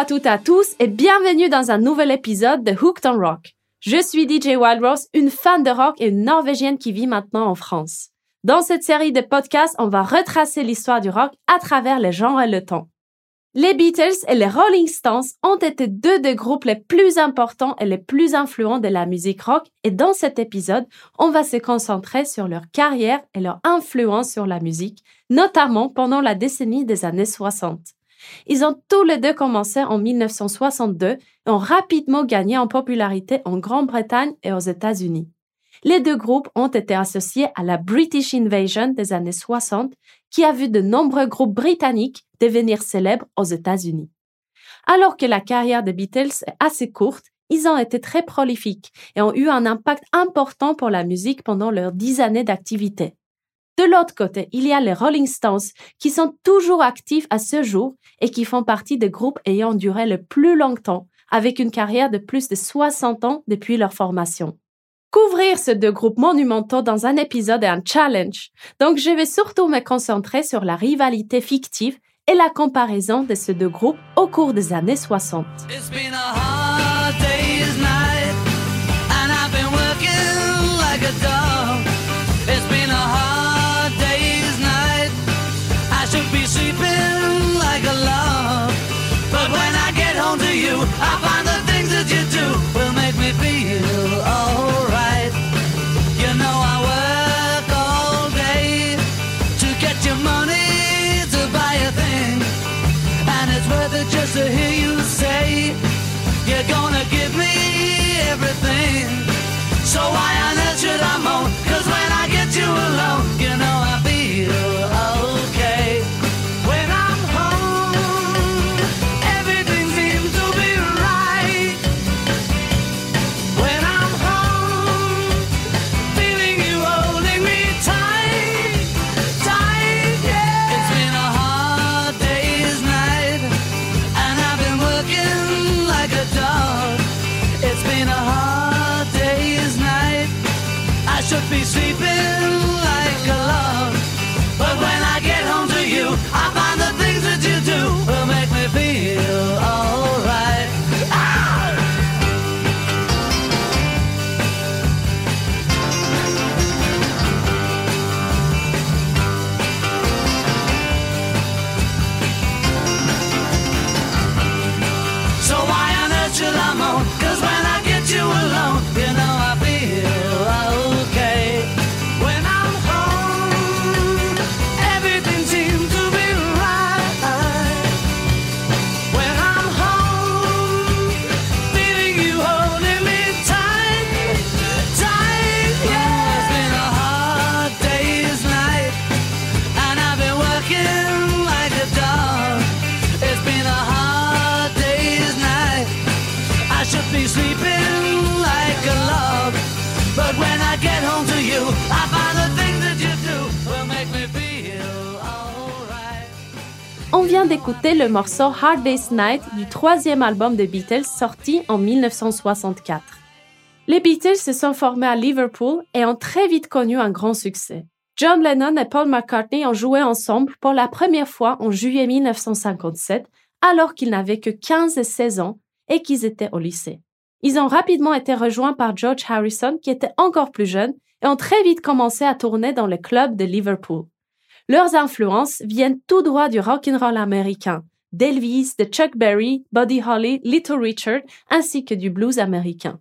À toutes et à tous et bienvenue dans un nouvel épisode de Hooked on Rock. Je suis DJ Wildrose, une fan de rock et une Norvégienne qui vit maintenant en France. Dans cette série de podcasts, on va retracer l'histoire du rock à travers les genres et le temps. Les Beatles et les Rolling Stones ont été deux des groupes les plus importants et les plus influents de la musique rock et dans cet épisode, on va se concentrer sur leur carrière et leur influence sur la musique, notamment pendant la décennie des années 60. Ils ont tous les deux commencé en 1962 et ont rapidement gagné en popularité en Grande-Bretagne et aux États-Unis. Les deux groupes ont été associés à la British Invasion des années 60 qui a vu de nombreux groupes britanniques devenir célèbres aux États-Unis. Alors que la carrière des Beatles est assez courte, ils ont été très prolifiques et ont eu un impact important pour la musique pendant leurs dix années d'activité. De l'autre côté, il y a les Rolling Stones qui sont toujours actifs à ce jour et qui font partie des groupes ayant duré le plus longtemps, avec une carrière de plus de 60 ans depuis leur formation. Couvrir ces deux groupes monumentaux dans un épisode est un challenge, donc je vais surtout me concentrer sur la rivalité fictive et la comparaison de ces deux groupes au cours des années 60. On d'écouter le morceau Hard Day's Night du troisième album des Beatles sorti en 1964. Les Beatles se sont formés à Liverpool et ont très vite connu un grand succès. John Lennon et Paul McCartney ont joué ensemble pour la première fois en juillet 1957 alors qu'ils n'avaient que 15 et 16 ans et qu'ils étaient au lycée. Ils ont rapidement été rejoints par George Harrison qui était encore plus jeune et ont très vite commencé à tourner dans les clubs de Liverpool. Leurs influences viennent tout droit du rock and roll américain, d'Elvis, de Chuck Berry, Buddy Holly, Little Richard, ainsi que du blues américain.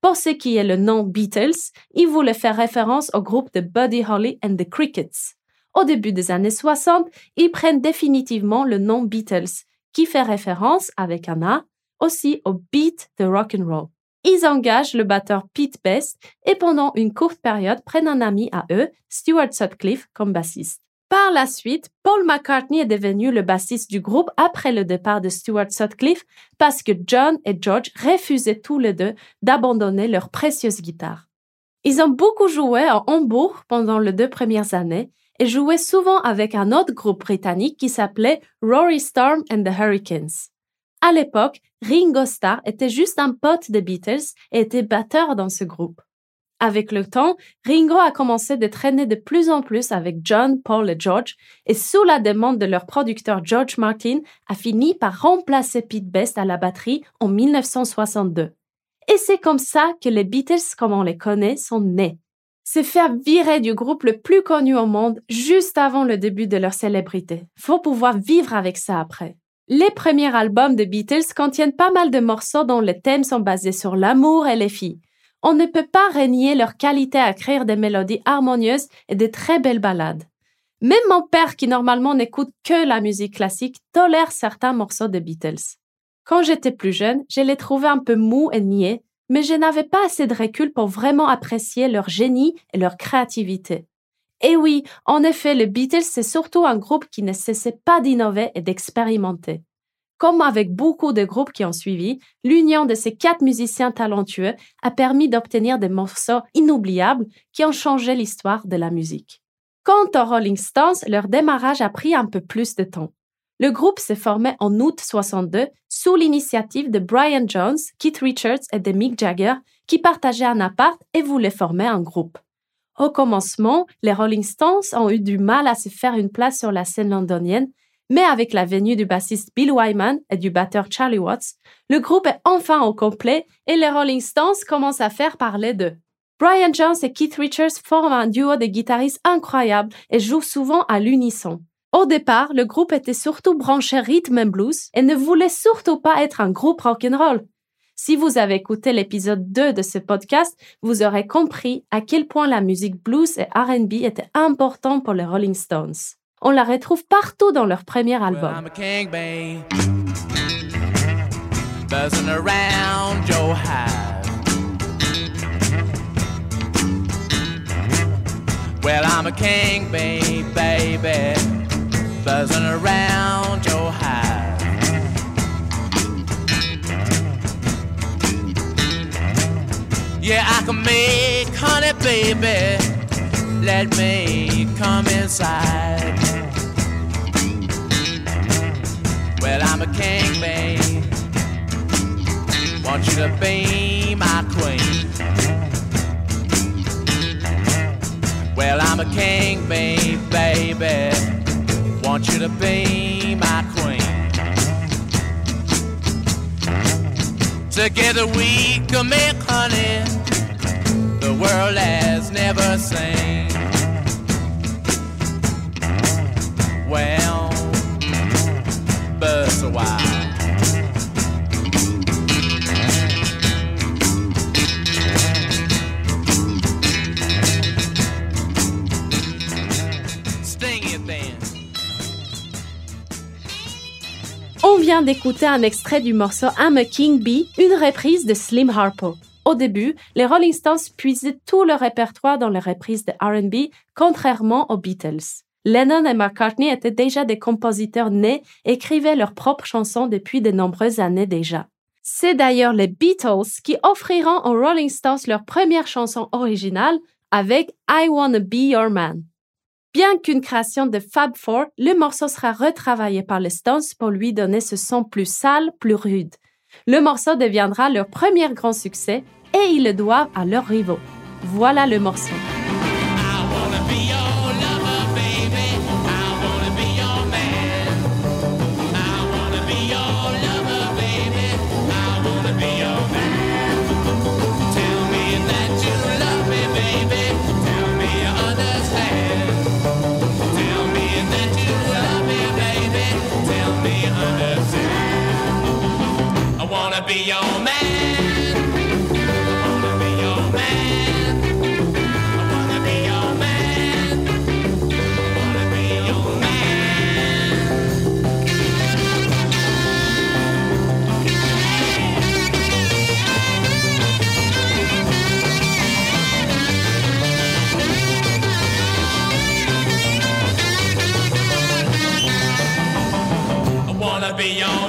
Pour ce qui est le nom Beatles, ils voulaient faire référence au groupe de Buddy Holly and the Crickets. Au début des années 60, ils prennent définitivement le nom Beatles, qui fait référence, avec un A, aussi au beat de rock and roll. Ils engagent le batteur Pete Best et pendant une courte période prennent un ami à eux, Stuart Sutcliffe, comme bassiste. Par la suite, Paul McCartney est devenu le bassiste du groupe après le départ de Stuart Sutcliffe parce que John et George refusaient tous les deux d'abandonner leur précieuse guitare. Ils ont beaucoup joué à Hambourg pendant les deux premières années et jouaient souvent avec un autre groupe britannique qui s'appelait Rory Storm and the Hurricanes. À l'époque, Ringo Starr était juste un pote des Beatles et était batteur dans ce groupe. Avec le temps, Ringo a commencé de traîner de plus en plus avec John, Paul et George, et sous la demande de leur producteur George Martin, a fini par remplacer Pete Best à la batterie en 1962. Et c'est comme ça que les Beatles, comme on les connaît, sont nés. Se faire virer du groupe le plus connu au monde juste avant le début de leur célébrité. Faut pouvoir vivre avec ça après. Les premiers albums de Beatles contiennent pas mal de morceaux dont les thèmes sont basés sur l'amour et les filles on ne peut pas renier leur qualité à écrire des mélodies harmonieuses et de très belles ballades. Même mon père, qui normalement n'écoute que la musique classique, tolère certains morceaux de Beatles. Quand j'étais plus jeune, je les trouvais un peu mous et niais, mais je n'avais pas assez de recul pour vraiment apprécier leur génie et leur créativité. Et oui, en effet, les Beatles, c'est surtout un groupe qui ne cessait pas d'innover et d'expérimenter. Comme avec beaucoup de groupes qui ont suivi, l'union de ces quatre musiciens talentueux a permis d'obtenir des morceaux inoubliables qui ont changé l'histoire de la musique. Quant aux Rolling Stones, leur démarrage a pris un peu plus de temps. Le groupe s'est formé en août 62 sous l'initiative de Brian Jones, Keith Richards et de Mick Jagger qui partageaient un appart et voulaient former un groupe. Au commencement, les Rolling Stones ont eu du mal à se faire une place sur la scène londonienne mais avec la venue du bassiste Bill Wyman et du batteur Charlie Watts, le groupe est enfin au complet et les Rolling Stones commencent à faire parler d'eux. Brian Jones et Keith Richards forment un duo de guitaristes incroyable et jouent souvent à l'unisson. Au départ, le groupe était surtout branché rhythm and blues et ne voulait surtout pas être un groupe rock'n'roll. Si vous avez écouté l'épisode 2 de ce podcast, vous aurez compris à quel point la musique blues et R&B était importante pour les Rolling Stones. On la retrouve partout dans leur premier album. Well, I'm a king, babe. Buzzing around your hive. Well, I'm a king, babe, baby. Buzzing around your hive. Yeah, I can make honey, baby. Let me come inside. Well, I'm a king, babe. Want you to be my queen. Well, I'm a king, babe, baby. Want you to be my queen. Together we can make honey the world has never seen. Well, On vient d'écouter un extrait du morceau I'm a King Bee, une reprise de Slim Harpo. Au début, les Rolling Stones puisaient tout leur répertoire dans les reprises de R&B, contrairement aux Beatles. Lennon et McCartney étaient déjà des compositeurs nés écrivaient leurs propres chansons depuis de nombreuses années déjà. C'est d'ailleurs les Beatles qui offriront aux Rolling Stones leur première chanson originale avec I Wanna Be Your Man. Bien qu'une création de Fab Four, le morceau sera retravaillé par les Stones pour lui donner ce son plus sale, plus rude. Le morceau deviendra leur premier grand succès et ils le doivent à leurs rivaux. Voilà le morceau. Be your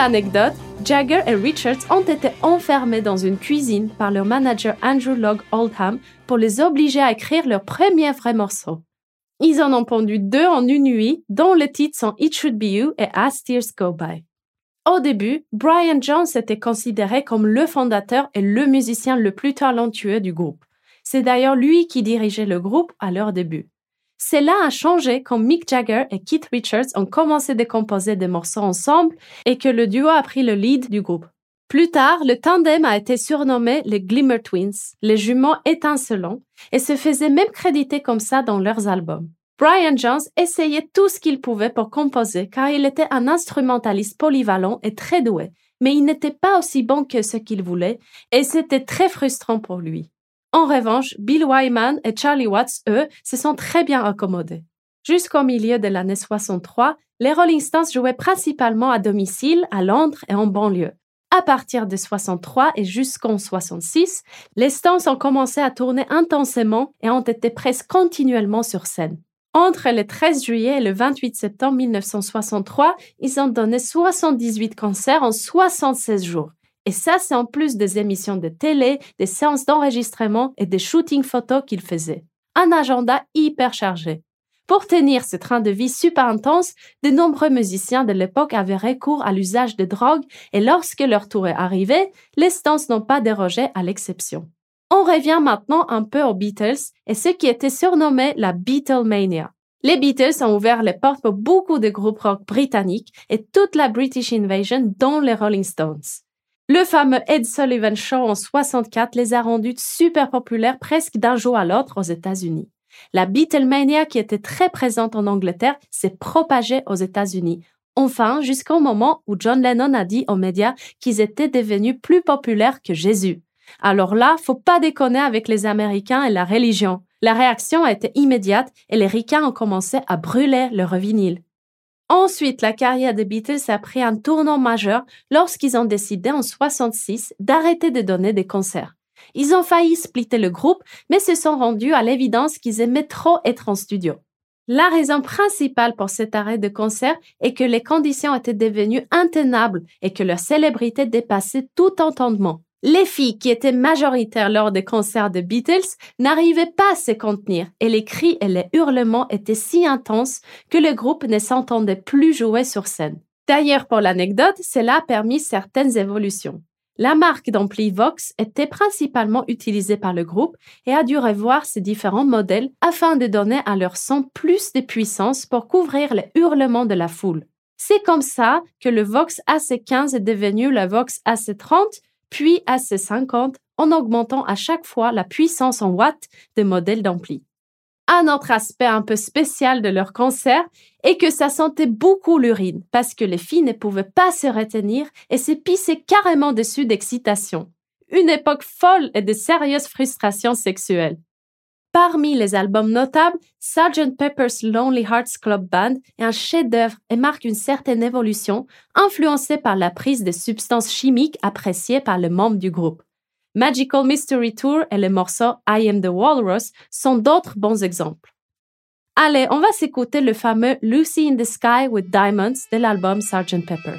l'anecdote, Jagger et Richards ont été enfermés dans une cuisine par leur manager Andrew Log Oldham pour les obliger à écrire leur premier vrai morceau. Ils en ont pondu deux en une nuit, dont les titres sont It Should Be You et As Tears Go By. Au début, Brian Jones était considéré comme le fondateur et le musicien le plus talentueux du groupe. C'est d'ailleurs lui qui dirigeait le groupe à leur début. Cela a changé quand Mick Jagger et Keith Richards ont commencé de composer des morceaux ensemble et que le duo a pris le lead du groupe. Plus tard, le tandem a été surnommé les Glimmer Twins, les jumeaux étincelants, et se faisait même créditer comme ça dans leurs albums. Brian Jones essayait tout ce qu'il pouvait pour composer car il était un instrumentaliste polyvalent et très doué, mais il n'était pas aussi bon que ce qu'il voulait et c'était très frustrant pour lui. En revanche, Bill Wyman et Charlie Watts, eux, se sont très bien accommodés. Jusqu'au milieu de l'année 63, les Rolling Stones jouaient principalement à domicile, à Londres et en banlieue. À partir de 63 et jusqu'en 66, les Stones ont commencé à tourner intensément et ont été presque continuellement sur scène. Entre le 13 juillet et le 28 septembre 1963, ils ont donné 78 concerts en 76 jours. Et ça, c'est en plus des émissions de télé, des séances d'enregistrement et des shootings photos qu'il faisait. Un agenda hyper chargé. Pour tenir ce train de vie super intense, de nombreux musiciens de l'époque avaient recours à l'usage de drogue et lorsque leur tour est arrivé, les Stones n'ont pas dérogé à l'exception. On revient maintenant un peu aux Beatles et ce qui était surnommé la Beatlemania. Les Beatles ont ouvert les portes pour beaucoup de groupes rock britanniques et toute la British Invasion dont les Rolling Stones. Le fameux Ed Sullivan Show en 64 les a rendus super populaires presque d'un jour à l'autre aux États-Unis. La Beatlemania qui était très présente en Angleterre s'est propagée aux États-Unis. Enfin, jusqu'au moment où John Lennon a dit aux médias qu'ils étaient devenus plus populaires que Jésus. Alors là, faut pas déconner avec les Américains et la religion. La réaction a été immédiate et les ricains ont commencé à brûler leur vinyle. Ensuite, la carrière des Beatles a pris un tournant majeur lorsqu'ils ont décidé en 66 d'arrêter de donner des concerts. Ils ont failli splitter le groupe, mais se sont rendus à l'évidence qu'ils aimaient trop être en studio. La raison principale pour cet arrêt de concert est que les conditions étaient devenues intenables et que leur célébrité dépassait tout entendement. Les filles qui étaient majoritaires lors des concerts de Beatles n'arrivaient pas à se contenir et les cris et les hurlements étaient si intenses que le groupe ne s'entendait plus jouer sur scène. D'ailleurs, pour l'anecdote, cela a permis certaines évolutions. La marque d'ampli Vox était principalement utilisée par le groupe et a dû revoir ses différents modèles afin de donner à leur son plus de puissance pour couvrir les hurlements de la foule. C'est comme ça que le Vox AC15 est devenu le Vox AC30 puis à 50 en augmentant à chaque fois la puissance en watts des modèles d'ampli. Un autre aspect un peu spécial de leur concert est que ça sentait beaucoup l'urine parce que les filles ne pouvaient pas se retenir et se pissaient carrément dessus d'excitation. Une époque folle et de sérieuses frustrations sexuelles. Parmi les albums notables, Sgt. Pepper's Lonely Hearts Club Band est un chef-d'œuvre et marque une certaine évolution, influencée par la prise de substances chimiques appréciées par les membres du groupe. Magical Mystery Tour et le morceau I Am the Walrus sont d'autres bons exemples. Allez, on va s'écouter le fameux Lucy in the Sky with Diamonds de l'album Sgt. Pepper.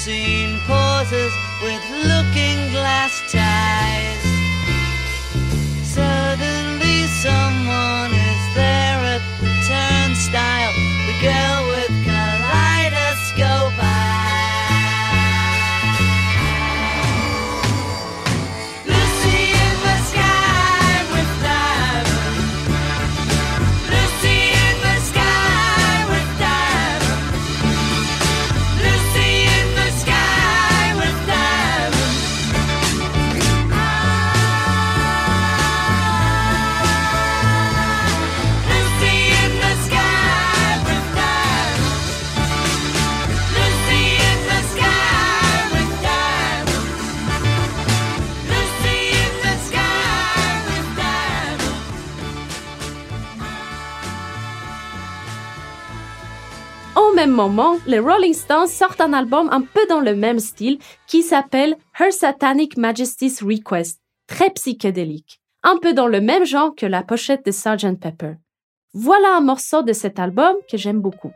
see moment, les Rolling Stones sortent un album un peu dans le même style qui s'appelle Her Satanic Majesty's Request, très psychédélique, un peu dans le même genre que la pochette de Sgt. Pepper. Voilà un morceau de cet album que j'aime beaucoup.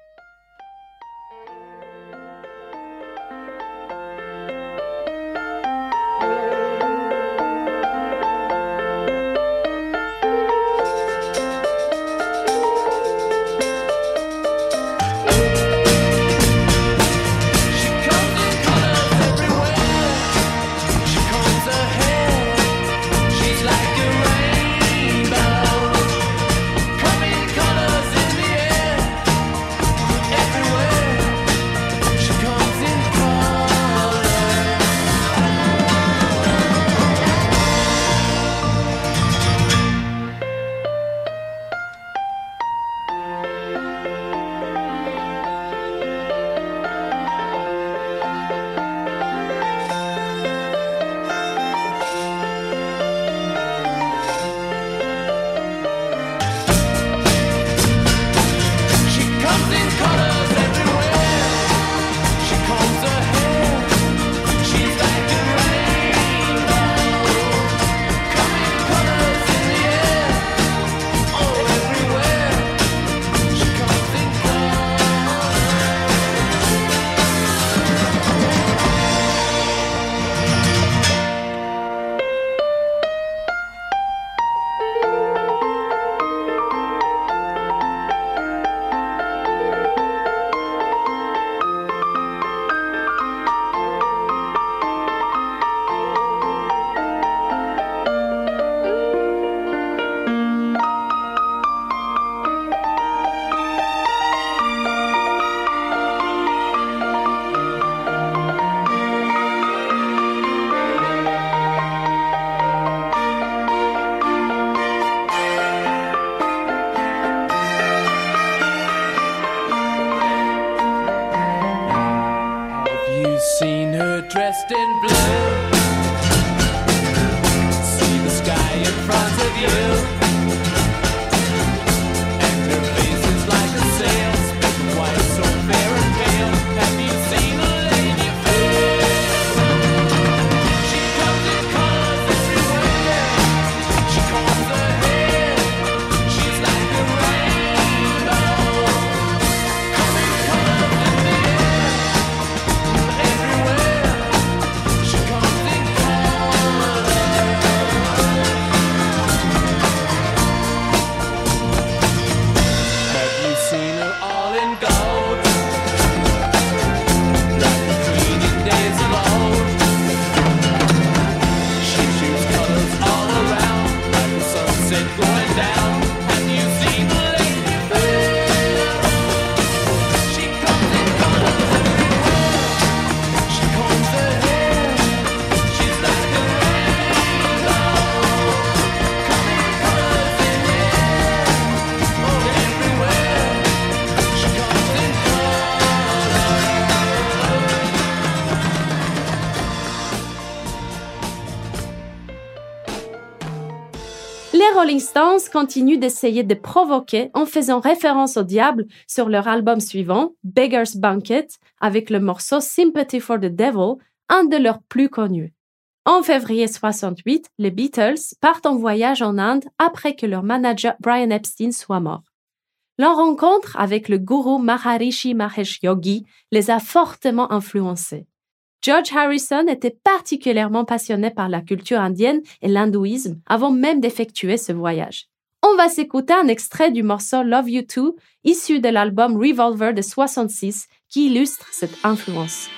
Stones continuent d'essayer de provoquer en faisant référence au diable sur leur album suivant, Beggar's Banquet, avec le morceau Sympathy for the Devil, un de leurs plus connus. En février 68, les Beatles partent en voyage en Inde après que leur manager Brian Epstein soit mort. Leur rencontre avec le gourou Maharishi Mahesh Yogi les a fortement influencés. George Harrison était particulièrement passionné par la culture indienne et l'hindouisme avant même d'effectuer ce voyage. On va s'écouter un extrait du morceau Love You Too, issu de l'album Revolver de 66, qui illustre cette influence.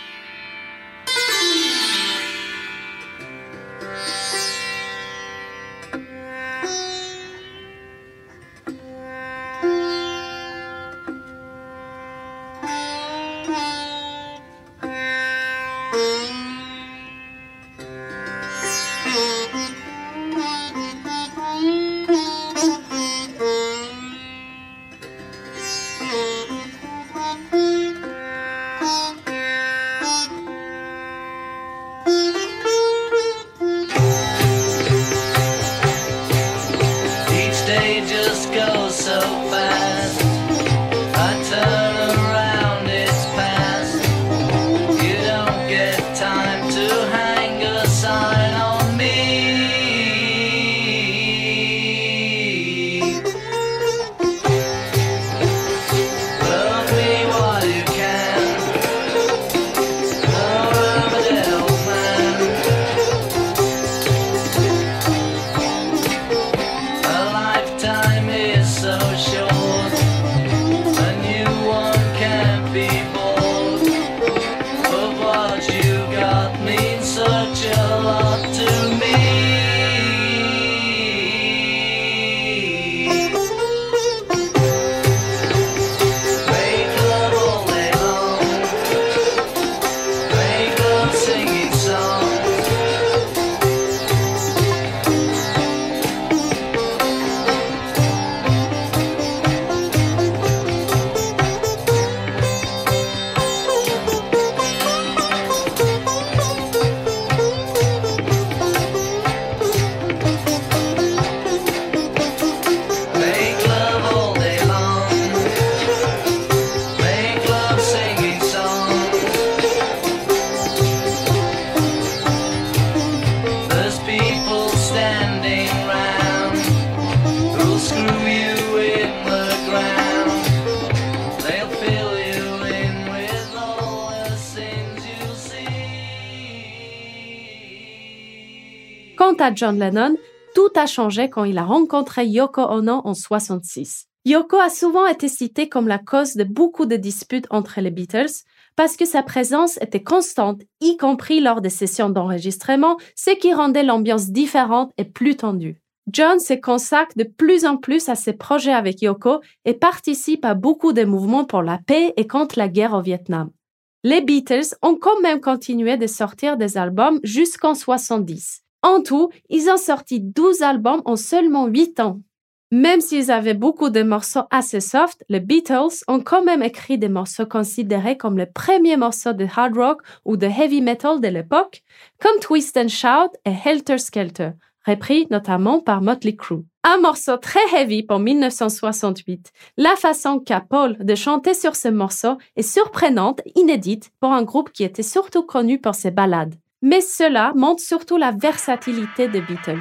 John Lennon, tout a changé quand il a rencontré Yoko Ono en 66. Yoko a souvent été citée comme la cause de beaucoup de disputes entre les Beatles parce que sa présence était constante, y compris lors des sessions d'enregistrement, ce qui rendait l'ambiance différente et plus tendue. John se consacre de plus en plus à ses projets avec Yoko et participe à beaucoup de mouvements pour la paix et contre la guerre au Vietnam. Les Beatles ont quand même continué de sortir des albums jusqu'en 70. En tout, ils ont sorti 12 albums en seulement 8 ans. Même s'ils avaient beaucoup de morceaux assez soft, les Beatles ont quand même écrit des morceaux considérés comme les premiers morceaux de hard rock ou de heavy metal de l'époque, comme Twist and Shout et Helter Skelter, repris notamment par Motley Crue. Un morceau très heavy pour 1968. La façon qu'a Paul de chanter sur ce morceau est surprenante, inédite pour un groupe qui était surtout connu pour ses ballades. Mais cela montre surtout la versatilité des Beatles.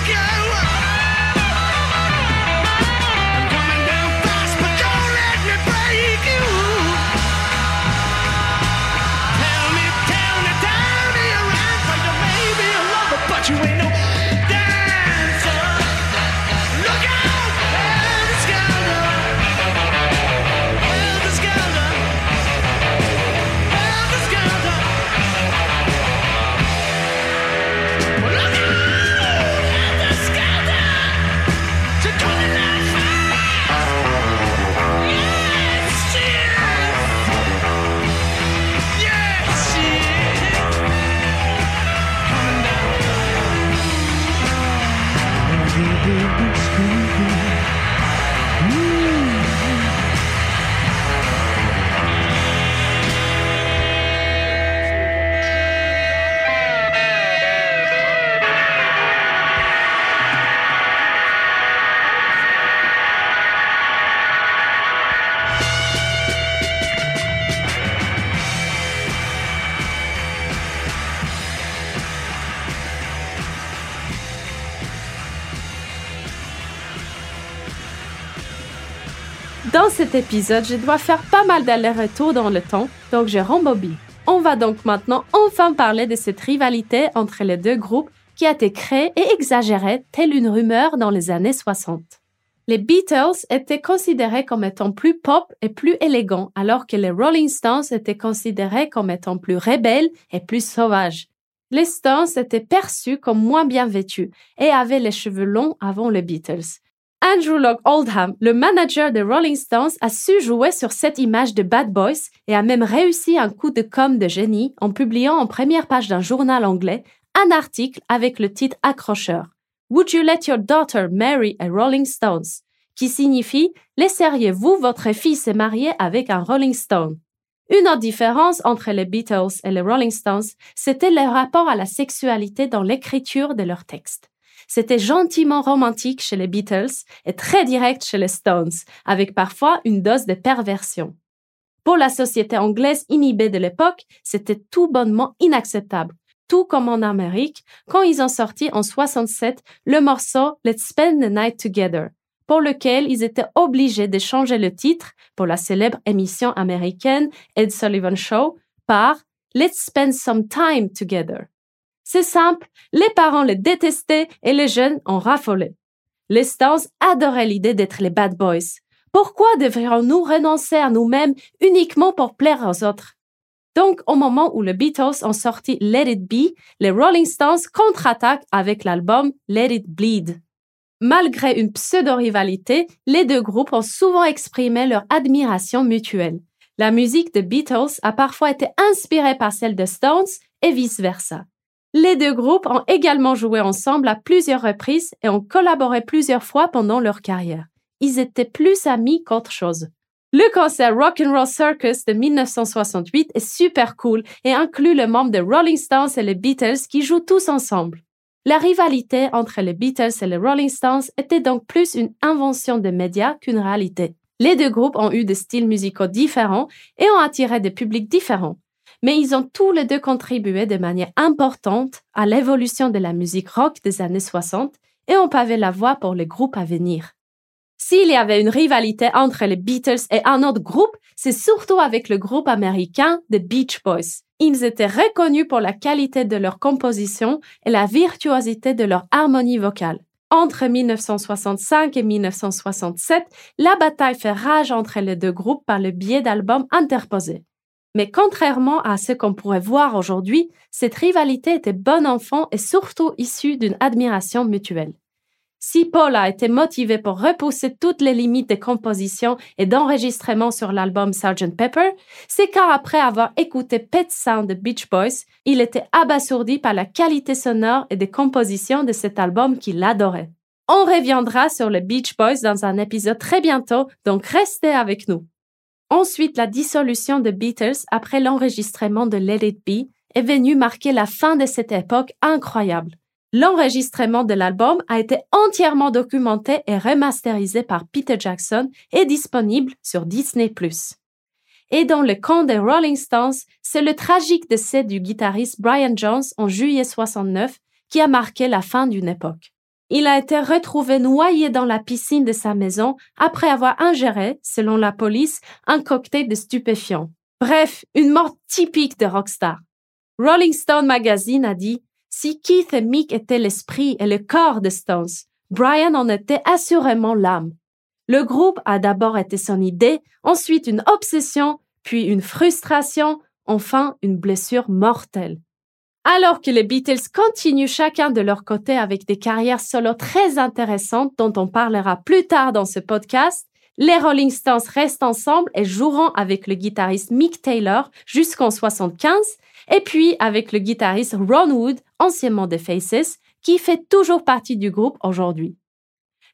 cet épisode, je dois faire pas mal d'allers-retours dans le temps, donc je rembobine. On va donc maintenant enfin parler de cette rivalité entre les deux groupes qui a été créée et exagérée telle une rumeur dans les années 60. Les Beatles étaient considérés comme étant plus pop et plus élégants, alors que les Rolling Stones étaient considérés comme étant plus rebelles et plus sauvages. Les Stones étaient perçus comme moins bien vêtus et avaient les cheveux longs avant les Beatles. Andrew Locke Oldham, le manager des Rolling Stones, a su jouer sur cette image de Bad Boys et a même réussi un coup de com de génie en publiant en première page d'un journal anglais un article avec le titre accrocheur Would you let your daughter marry a Rolling Stones? qui signifie Laisseriez-vous votre fille se marier avec un Rolling Stone? Une autre différence entre les Beatles et les Rolling Stones, c'était leur rapport à la sexualité dans l'écriture de leurs textes. C'était gentiment romantique chez les Beatles et très direct chez les Stones, avec parfois une dose de perversion. Pour la société anglaise inhibée de l'époque, c'était tout bonnement inacceptable, tout comme en Amérique, quand ils ont sorti en 67 le morceau Let's Spend the Night Together, pour lequel ils étaient obligés de changer le titre pour la célèbre émission américaine Ed Sullivan Show par Let's Spend Some Time Together. C'est simple, les parents les détestaient et les jeunes en raffolaient. Les Stones adoraient l'idée d'être les bad boys. Pourquoi devrions-nous renoncer à nous-mêmes uniquement pour plaire aux autres? Donc, au moment où les Beatles ont sorti Let It Be, les Rolling Stones contre-attaquent avec l'album Let It Bleed. Malgré une pseudo-rivalité, les deux groupes ont souvent exprimé leur admiration mutuelle. La musique des Beatles a parfois été inspirée par celle des Stones et vice-versa. Les deux groupes ont également joué ensemble à plusieurs reprises et ont collaboré plusieurs fois pendant leur carrière. Ils étaient plus amis qu'autre chose. Le concert Rock'n'Roll Circus de 1968 est super cool et inclut le membre des Rolling Stones et les Beatles qui jouent tous ensemble. La rivalité entre les Beatles et les Rolling Stones était donc plus une invention des médias qu'une réalité. Les deux groupes ont eu des styles musicaux différents et ont attiré des publics différents mais ils ont tous les deux contribué de manière importante à l'évolution de la musique rock des années 60 et ont pavé la voie pour les groupes à venir. S'il y avait une rivalité entre les Beatles et un autre groupe, c'est surtout avec le groupe américain The Beach Boys. Ils étaient reconnus pour la qualité de leur composition et la virtuosité de leur harmonie vocale. Entre 1965 et 1967, la bataille fait rage entre les deux groupes par le biais d'albums interposés. Mais contrairement à ce qu'on pourrait voir aujourd'hui, cette rivalité était bon enfant et surtout issue d'une admiration mutuelle. Si Paul a été motivé pour repousser toutes les limites de composition et d'enregistrement sur l'album Sgt. Pepper, c'est car après avoir écouté Pet Sound de Beach Boys, il était abasourdi par la qualité sonore et des compositions de cet album qu'il adorait. On reviendra sur les Beach Boys dans un épisode très bientôt, donc restez avec nous. Ensuite, la dissolution des Beatles après l'enregistrement de Let It Be est venue marquer la fin de cette époque incroyable. L'enregistrement de l'album a été entièrement documenté et remasterisé par Peter Jackson et disponible sur Disney+. Et dans le camp des Rolling Stones, c'est le tragique décès du guitariste Brian Jones en juillet 69 qui a marqué la fin d'une époque. Il a été retrouvé noyé dans la piscine de sa maison après avoir ingéré, selon la police, un cocktail de stupéfiants. Bref, une mort typique de rockstar. Rolling Stone Magazine a dit si Keith et Mick étaient l'esprit et le corps de Stones, Brian en était assurément l'âme. Le groupe a d'abord été son idée, ensuite une obsession, puis une frustration, enfin une blessure mortelle. Alors que les Beatles continuent chacun de leur côté avec des carrières solo très intéressantes dont on parlera plus tard dans ce podcast, les Rolling Stones restent ensemble et joueront avec le guitariste Mick Taylor jusqu'en 75 et puis avec le guitariste Ron Wood, anciennement des Faces, qui fait toujours partie du groupe aujourd'hui.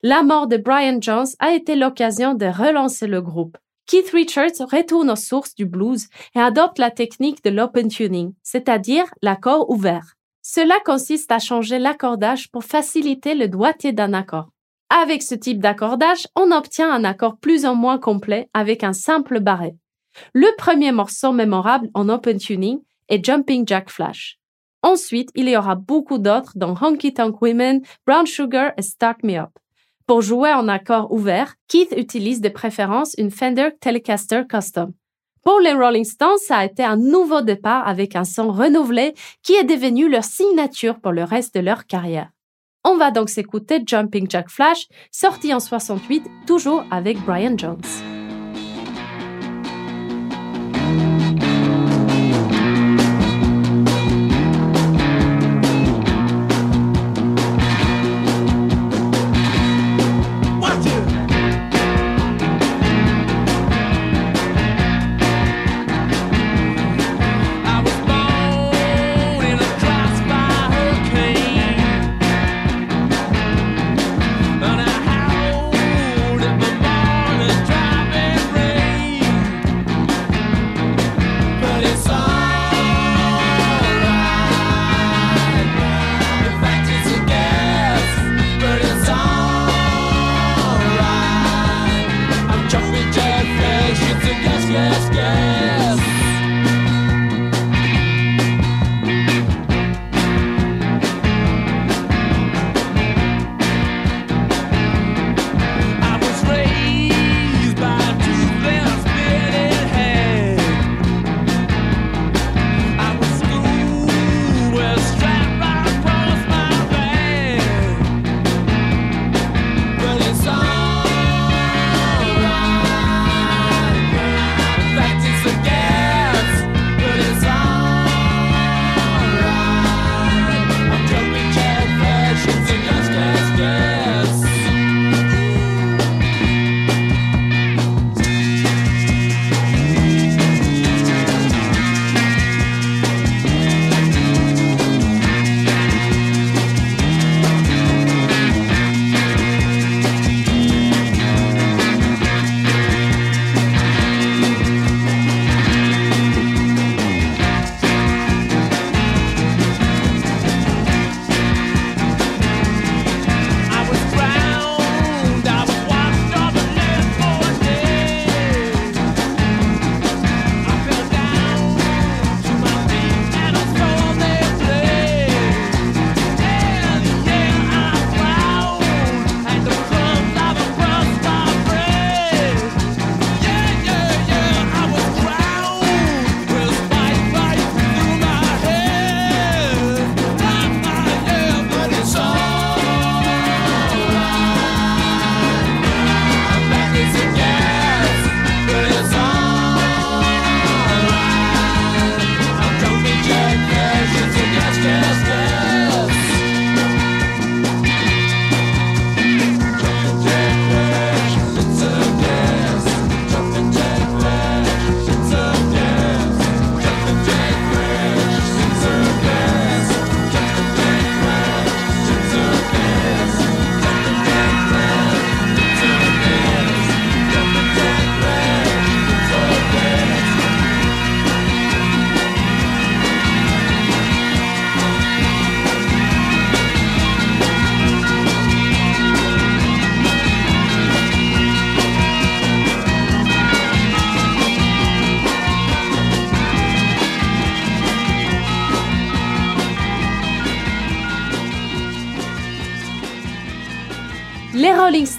La mort de Brian Jones a été l'occasion de relancer le groupe. Keith Richards retourne aux sources du blues et adopte la technique de l'open tuning, c'est-à-dire l'accord ouvert. Cela consiste à changer l'accordage pour faciliter le doigté d'un accord. Avec ce type d'accordage, on obtient un accord plus ou moins complet avec un simple barré. Le premier morceau mémorable en open tuning est Jumping Jack Flash. Ensuite, il y aura beaucoup d'autres dans Honky Tonk Women, Brown Sugar et Start Me Up. Pour jouer en accord ouvert, Keith utilise de préférence une Fender Telecaster Custom. Pour les Rolling Stones, ça a été un nouveau départ avec un son renouvelé qui est devenu leur signature pour le reste de leur carrière. On va donc s'écouter Jumping Jack Flash, sorti en 68, toujours avec Brian Jones.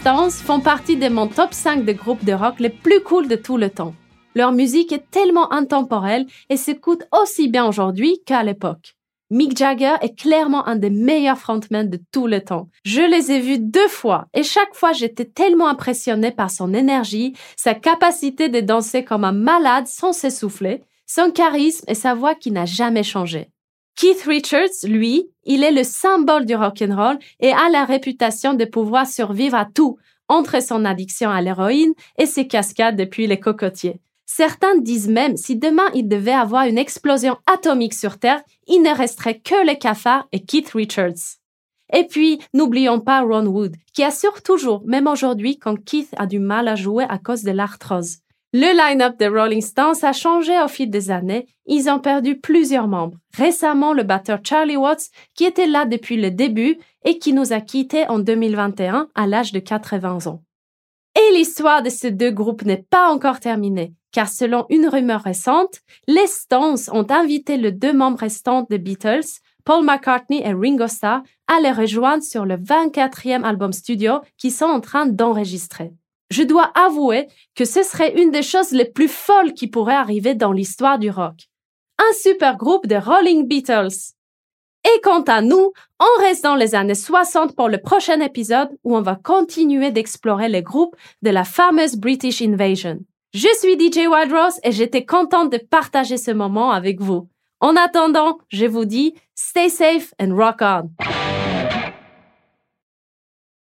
Font partie de mon top 5 de groupes de rock les plus cool de tout le temps. Leur musique est tellement intemporelle et s'écoute aussi bien aujourd'hui qu'à l'époque. Mick Jagger est clairement un des meilleurs frontmen de tout le temps. Je les ai vus deux fois et chaque fois j'étais tellement impressionnée par son énergie, sa capacité de danser comme un malade sans s'essouffler, son charisme et sa voix qui n'a jamais changé. Keith Richards, lui, il est le symbole du rock'n'roll et a la réputation de pouvoir survivre à tout, entre son addiction à l'héroïne et ses cascades depuis les cocotiers. Certains disent même si demain il devait avoir une explosion atomique sur Terre, il ne resterait que les cafards et Keith Richards. Et puis, n'oublions pas Ron Wood, qui assure toujours, même aujourd'hui, quand Keith a du mal à jouer à cause de l'arthrose. Le line-up des Rolling Stones a changé au fil des années. Ils ont perdu plusieurs membres. Récemment, le batteur Charlie Watts, qui était là depuis le début et qui nous a quittés en 2021 à l'âge de 80 ans. Et l'histoire de ces deux groupes n'est pas encore terminée, car selon une rumeur récente, les Stones ont invité les deux membres restants des Beatles, Paul McCartney et Ringo Starr, à les rejoindre sur le 24e album studio qu'ils sont en train d'enregistrer. Je dois avouer que ce serait une des choses les plus folles qui pourraient arriver dans l'histoire du rock. Un super groupe de Rolling Beatles. Et quant à nous, on reste dans les années 60 pour le prochain épisode où on va continuer d'explorer les groupes de la fameuse British Invasion. Je suis DJ Wild Rose et j'étais contente de partager ce moment avec vous. En attendant, je vous dis, stay safe and rock on.